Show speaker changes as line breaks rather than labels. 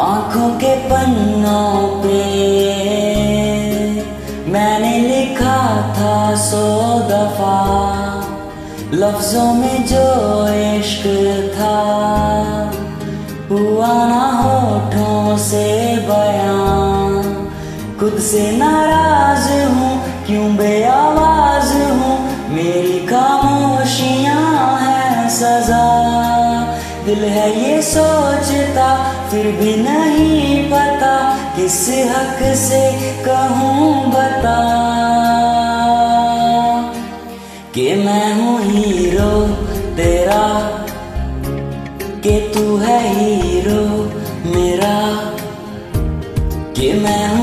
आँखों के पन्नों पे मैंने लिखा था सो दफ़ा, लफ्जों में जो इश्क था, हुआ ना होठों से बयां। खुद से नाराज़ हूँ, क्यों बे आवाज़ हूँ? मेरी खामोशियाँ हैं सजा। दिल है ये सोचता, फिर भी नहीं पता किस हक से कहूँ बता। कि मैं हूँ हीरो तेरा, कि तू है हीरो मेरा। कि मैं